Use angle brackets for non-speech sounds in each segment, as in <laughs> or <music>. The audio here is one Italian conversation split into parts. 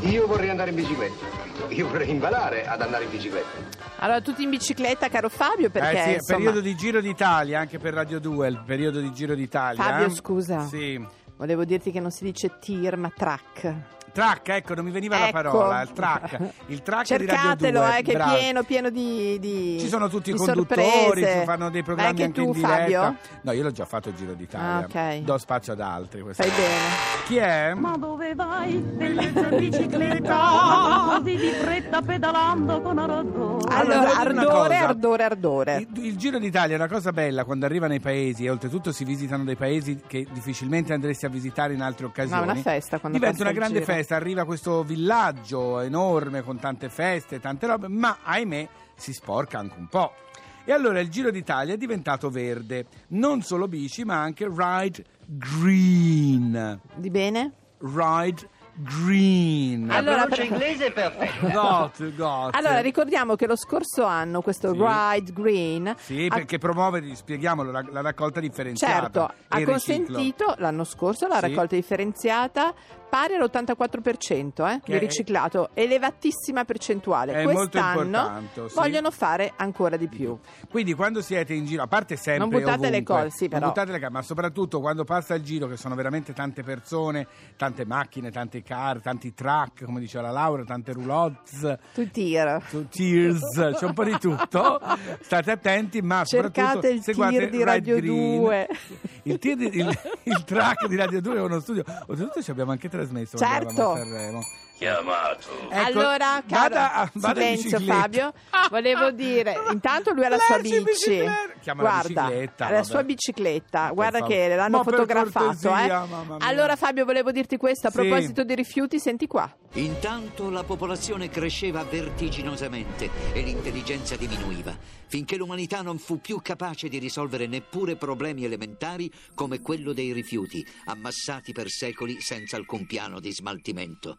Io vorrei andare in bicicletta. Io vorrei imparare ad andare in bicicletta. Allora, tutti in bicicletta, caro Fabio, perché eh sì, è insomma, periodo di Giro d'Italia, anche per Radio 2, il periodo di Giro d'Italia. Fabio, scusa. Sì. volevo dirti che non si dice tir, ma track. Track, ecco, non mi veniva la Ecco. parola, il track. Il track di Radio Cercatelo, 2. eh, che è pieno, pieno di, di Ci sono tutti i conduttori, ci fanno dei Vai programmi anche anche tu, in diretta. Fabio? No, io l'ho già fatto il Giro d'Italia. Ah, ok. Do spazio ad altri. questa Fai volta. bene. Chi è? Ma dove vai? Bellezza bicicletta Così di fretta pedalando con ardore Allora, ardore, cosa. ardore, ardore. Il, il Giro d'Italia è una cosa bella quando arriva nei paesi e oltretutto si visitano dei paesi che difficilmente andresti a visitare in altre occasioni. No, è una festa quando Diventa una grande Giro. Festa, arriva questo villaggio enorme con tante feste, tante robe, ma ahimè si sporca anche un po'. E allora il Giro d'Italia è diventato verde, non solo bici ma anche ride green. Di bene? Ride green. Allora, pronuncia per- inglese è perfetta. <laughs> Got, got. Allora, ricordiamo che lo scorso anno questo Sì. Ride Green Sì, ha- perché promuove, spieghiamolo, la, la raccolta differenziata. certo, e ha il riciclo. consentito l'anno scorso la Sì. raccolta differenziata pari all'84% eh, di è- riciclato, elevatissima percentuale. È Quest'anno sì. vogliono fare ancora di più. Quindi quando siete in giro, a parte sempre Non buttate le ovunque, cose, sì, non però. buttate le cose, ma soprattutto quando passa il giro, che sono veramente tante persone, tante macchine, tanti car, tanti truck, come diceva la Laura, tante roulottes, Tu tira. tu- tears, c'è un po' di tutto. State attenti, ma Cercate soprattutto il seguate tir di Radio Green. 2. Il, tir di- il, il track di Radio 2 è uno studio. Oltretutto ci abbiamo anche trasmesso quando Certo. eravamo a Sanremo. Chiamato. Ecco, allora, caro, vada, a- vada silenzio bicicletta. Fabio, volevo <laughs> dire, intanto lui ha la sua bici, la guarda, la sua bicicletta, guarda che l'hanno fotografato. cortesia, eh. Allora Fabio, volevo dirti questo, a Sì. proposito di rifiuti, senti qua. Intanto la popolazione cresceva vertiginosamente e l'intelligenza diminuiva, finché l'umanità non fu più capace di risolvere neppure problemi elementari come quello dei rifiuti, ammassati per secoli senza alcun piano di smaltimento.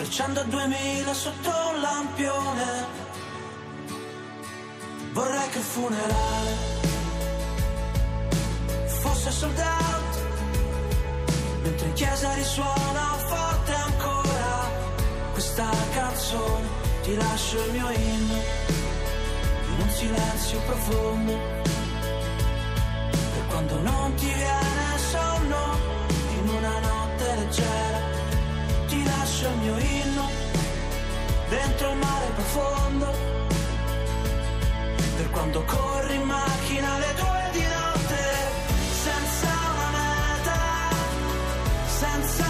Sfrecciando a 2000 sotto un lampione. Vorrei che il funerale fosse sold out, mentre in chiesa risuona forte ancora questa canzone. Ti lascio il mio inno in un silenzio profondo per quando non ti viene sonno in una notte leggera lascio il mio inno dentro il mare profondo. Per quando corri in macchina alle due di notte senza una meta senza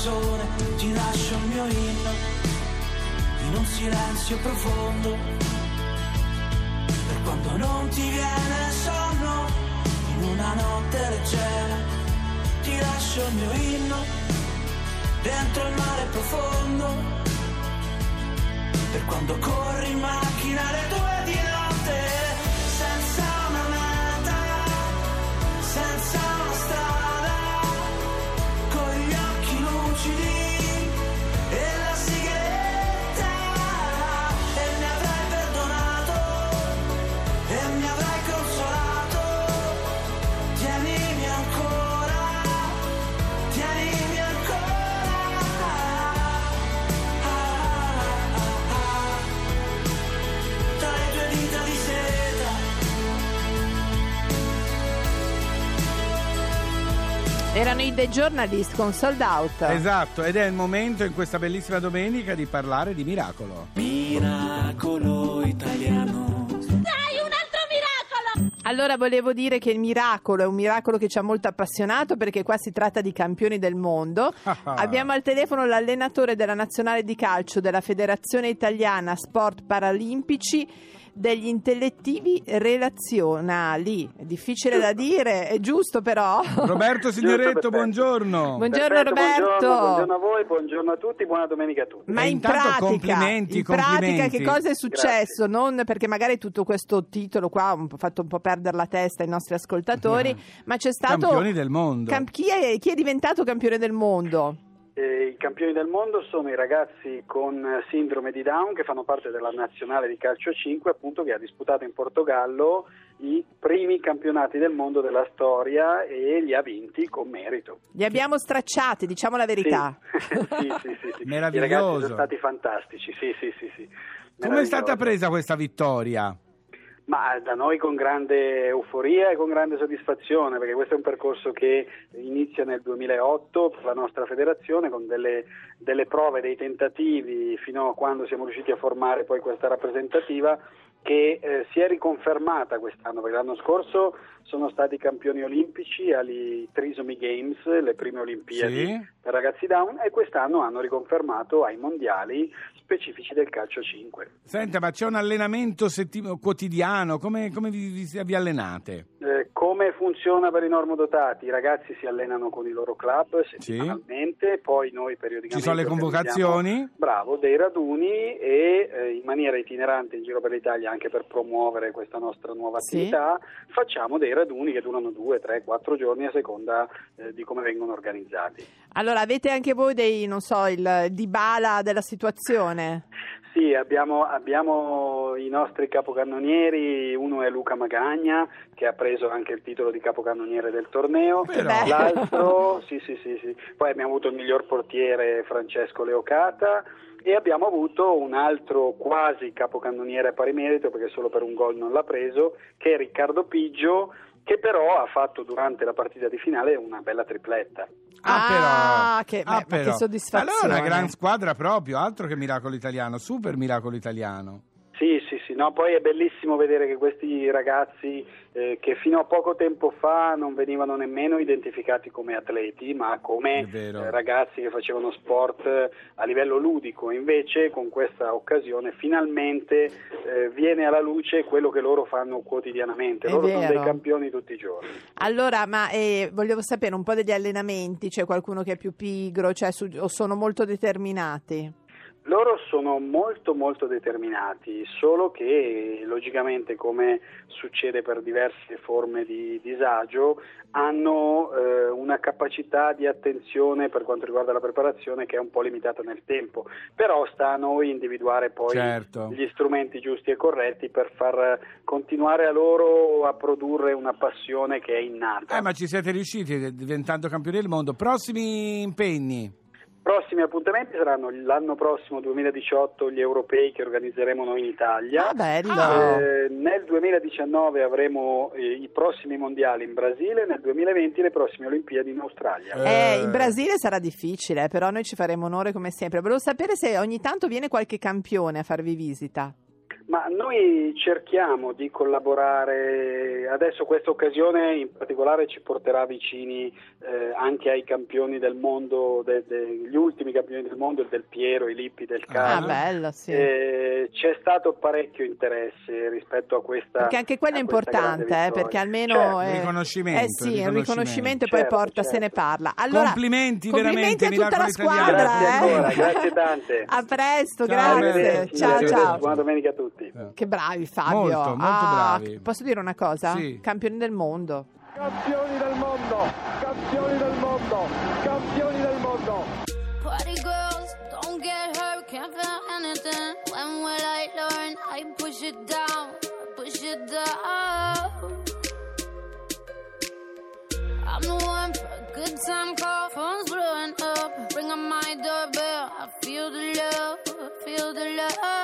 canzone ti lascio il mio inno in un silenzio profondo. Per quando non ti viene sonno in una notte leggera ti lascio il mio inno dentro il mare profondo. Per quando corri Erano i The Journalist con Sold Out. Esatto, ed è il momento in questa bellissima domenica di parlare di miracolo. Miracolo italiano. Allora volevo dire che il miracolo è un miracolo che ci ha molto appassionato perché qua si tratta di campioni del mondo. <laughs> Abbiamo al telefono l'allenatore della nazionale di calcio della Federazione Italiana Sport Paralimpici degli intellettivi relazionali. È difficile da dire, è giusto però. Roberto Signoretto, buongiorno. Buongiorno Perfetto, Roberto. Buongiorno, buongiorno a voi, buongiorno a tutti, buona domenica a tutti. Ma E in intanto pratica, complimenti, in pratica complimenti. che cosa è successo? Non perché magari tutto questo titolo qua ha fatto un po' perdere la testa ai nostri ascoltatori, ma c'è stato Campioni del mondo. Cam- chi, è, chi è diventato campione del mondo? Eh, I campioni del mondo sono i ragazzi con sindrome di Down che fanno parte della nazionale di calcio 5, appunto che ha disputato in Portogallo i primi campionati del mondo della storia e li ha vinti con merito. Li abbiamo stracciati, diciamo la verità. Sì, <laughs> sì, sì, sì, sì. I Meraviglioso. ragazzi sono stati fantastici, sì, sì, sì, sì. Come è stata presa questa vittoria? Ma da noi con grande euforia e con grande soddisfazione, perché questo è un percorso che inizia nel 2008 per la nostra federazione con delle, delle prove, dei tentativi fino a quando siamo riusciti a formare poi questa rappresentativa che eh, si è riconfermata quest'anno, perché l'anno scorso sono stati campioni olimpici agli Trisomy Games, le prime Olimpiadi Sì. per ragazzi down, e quest'anno hanno riconfermato ai mondiali specifici del calcio 5. Senta, ma c'è un allenamento settim- quotidiano? Come, come vi, vi- vi allenate? Eh, come funziona per i normodotati? I ragazzi si allenano con i loro club settimanalmente, poi noi periodicamente Ci sono le convocazioni? Bravo, dei raduni e eh, in maniera itinerante in giro per l'Italia anche per promuovere questa nostra nuova Sì. attività facciamo dei raduni che durano due, tre, quattro giorni a seconda eh, di come vengono organizzati. Allora, avete anche voi dei, non so, il dibala della situazione? Sì, abbiamo, abbiamo i nostri capocannonieri, uno è Luca Magagna che ha preso anche il titolo di capocannoniere del torneo, l'altro, sì, sì, sì, sì. poi abbiamo avuto il miglior portiere Francesco Leocata e abbiamo avuto un altro quasi capocannoniere a pari merito perché solo per un gol non l'ha preso, che è Riccardo Piggio che però ha fatto durante la partita di finale una bella tripletta. Ah, però. che- Ah, beh, ma che però. soddisfazione. Allora, una gran squadra proprio, altro che miracolo italiano, super miracolo italiano. Sì, sì, no, poi è bellissimo vedere che questi ragazzi eh, che fino a poco tempo fa non venivano nemmeno identificati come atleti, ma come eh, ragazzi che facevano sport eh, a livello ludico, invece con questa occasione finalmente eh, viene alla luce quello che loro fanno quotidianamente, È loro sono vero. dei campioni tutti i giorni. Allora, ma eh, volevo sapere un po' degli allenamenti, c'è qualcuno che è più pigro, cioè, su- o sono molto determinati? Loro sono molto molto determinati, solo che logicamente come succede per diverse forme di disagio hanno eh, una capacità di attenzione per quanto riguarda la preparazione che è un po' limitata nel tempo, però sta a noi individuare poi Certo. gli strumenti giusti e corretti per far continuare a loro a produrre una passione che è innata. Eh, ma ci siete riusciti diventando campioni del mondo. Prossimi impegni? Prossimi appuntamenti saranno l'anno prossimo 2018 gli europei che organizzeremo noi in Italia. Ah, bello! Eh, nel 2019 avremo eh, i prossimi mondiali in Brasile, nel 2020 le prossime Olimpiadi in Australia. Eh. In Brasile sarà difficile, però noi ci faremo onore come sempre. Volevo sapere se ogni tanto viene qualche campione a farvi visita. Ma noi cerchiamo di collaborare, adesso questa occasione in particolare ci porterà vicini eh, anche ai campioni del mondo, de- de- gli ultimi campioni del mondo, il Del Piero, i Lippi del Ah, Ah, Carlo. bello, sì. Eh, c'è stato parecchio interesse rispetto a questa Perché anche quello è importante, eh, perché almeno Certo. è, Riconoscimento, eh sì, il riconoscimento. riconoscimento e poi Certo, porta, se certo. ne parla. Allora, Complimenti, complimenti veramente, a tutta la squadra. Grazie eh. ancora, grazie tante. <laughs> A presto, Ciao, grazie. Ciao, Grazie. ciao. Buona domenica a tutti. Che bravi Fabio. Molto, molto Ah, bravi. Posso dire una cosa? Sì. Campioni del mondo. Campioni del mondo, campioni del mondo, campioni del mondo. Party girls, don't get hurt, can't feel anything. When will I learn? I push it down, I push it down. I'm the one for a good time call, phone's blowing up. Ring on my doorbell, I feel the love, I feel the love.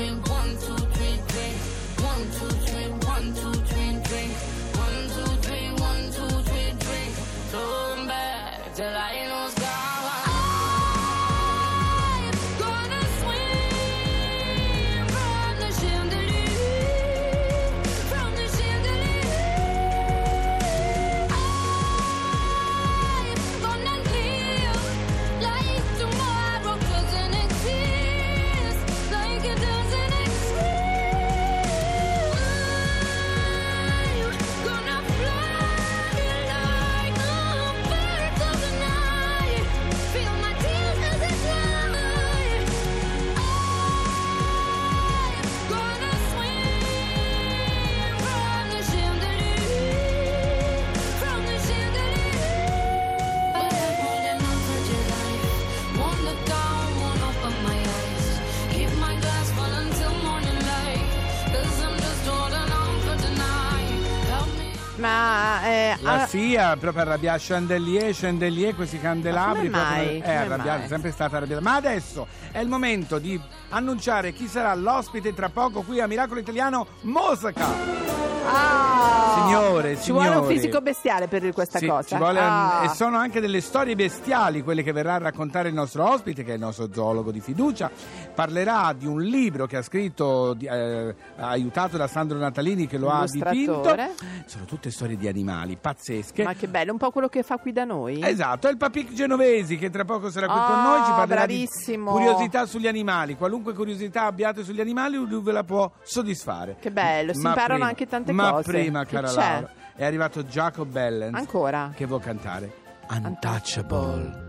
been one, two, eh, La ah, SIA proprio arrabbiata, chandelier, chandelier, questi candelabri. Ma come mai? è arrabbiata, è sempre stata arrabbiata. Ma adesso è il momento di annunciare chi sarà l'ospite tra poco qui a Miracolo Italiano Mosca. Ah, Signore, ci vuole un signori. fisico bestiale per questa Sì, cosa. vuole- Ah. E sono anche delle storie bestiali quelle che verrà a raccontare il nostro ospite, che è il nostro zoologo di fiducia. Parlerà di un libro che ha scritto, eh, aiutato da Sandro Natalini, che lo ha dipinto. Sono tutte storie di animali pazzesche. Ma che bello, un po' quello che fa qui da noi. Esatto, è il Papic Genovesi che tra poco sarà qui con Ah, noi, ci parlerà bravissimo. di curiosità sugli animali. Qualunque curiosità abbiate sugli animali, lui ve la può soddisfare. Che bello, si Ma imparano prima- anche tante ma cose. prima, Che cara c'è? Laura, è arrivato Jacob Bellens Ancora? che vuol cantare Untouchable.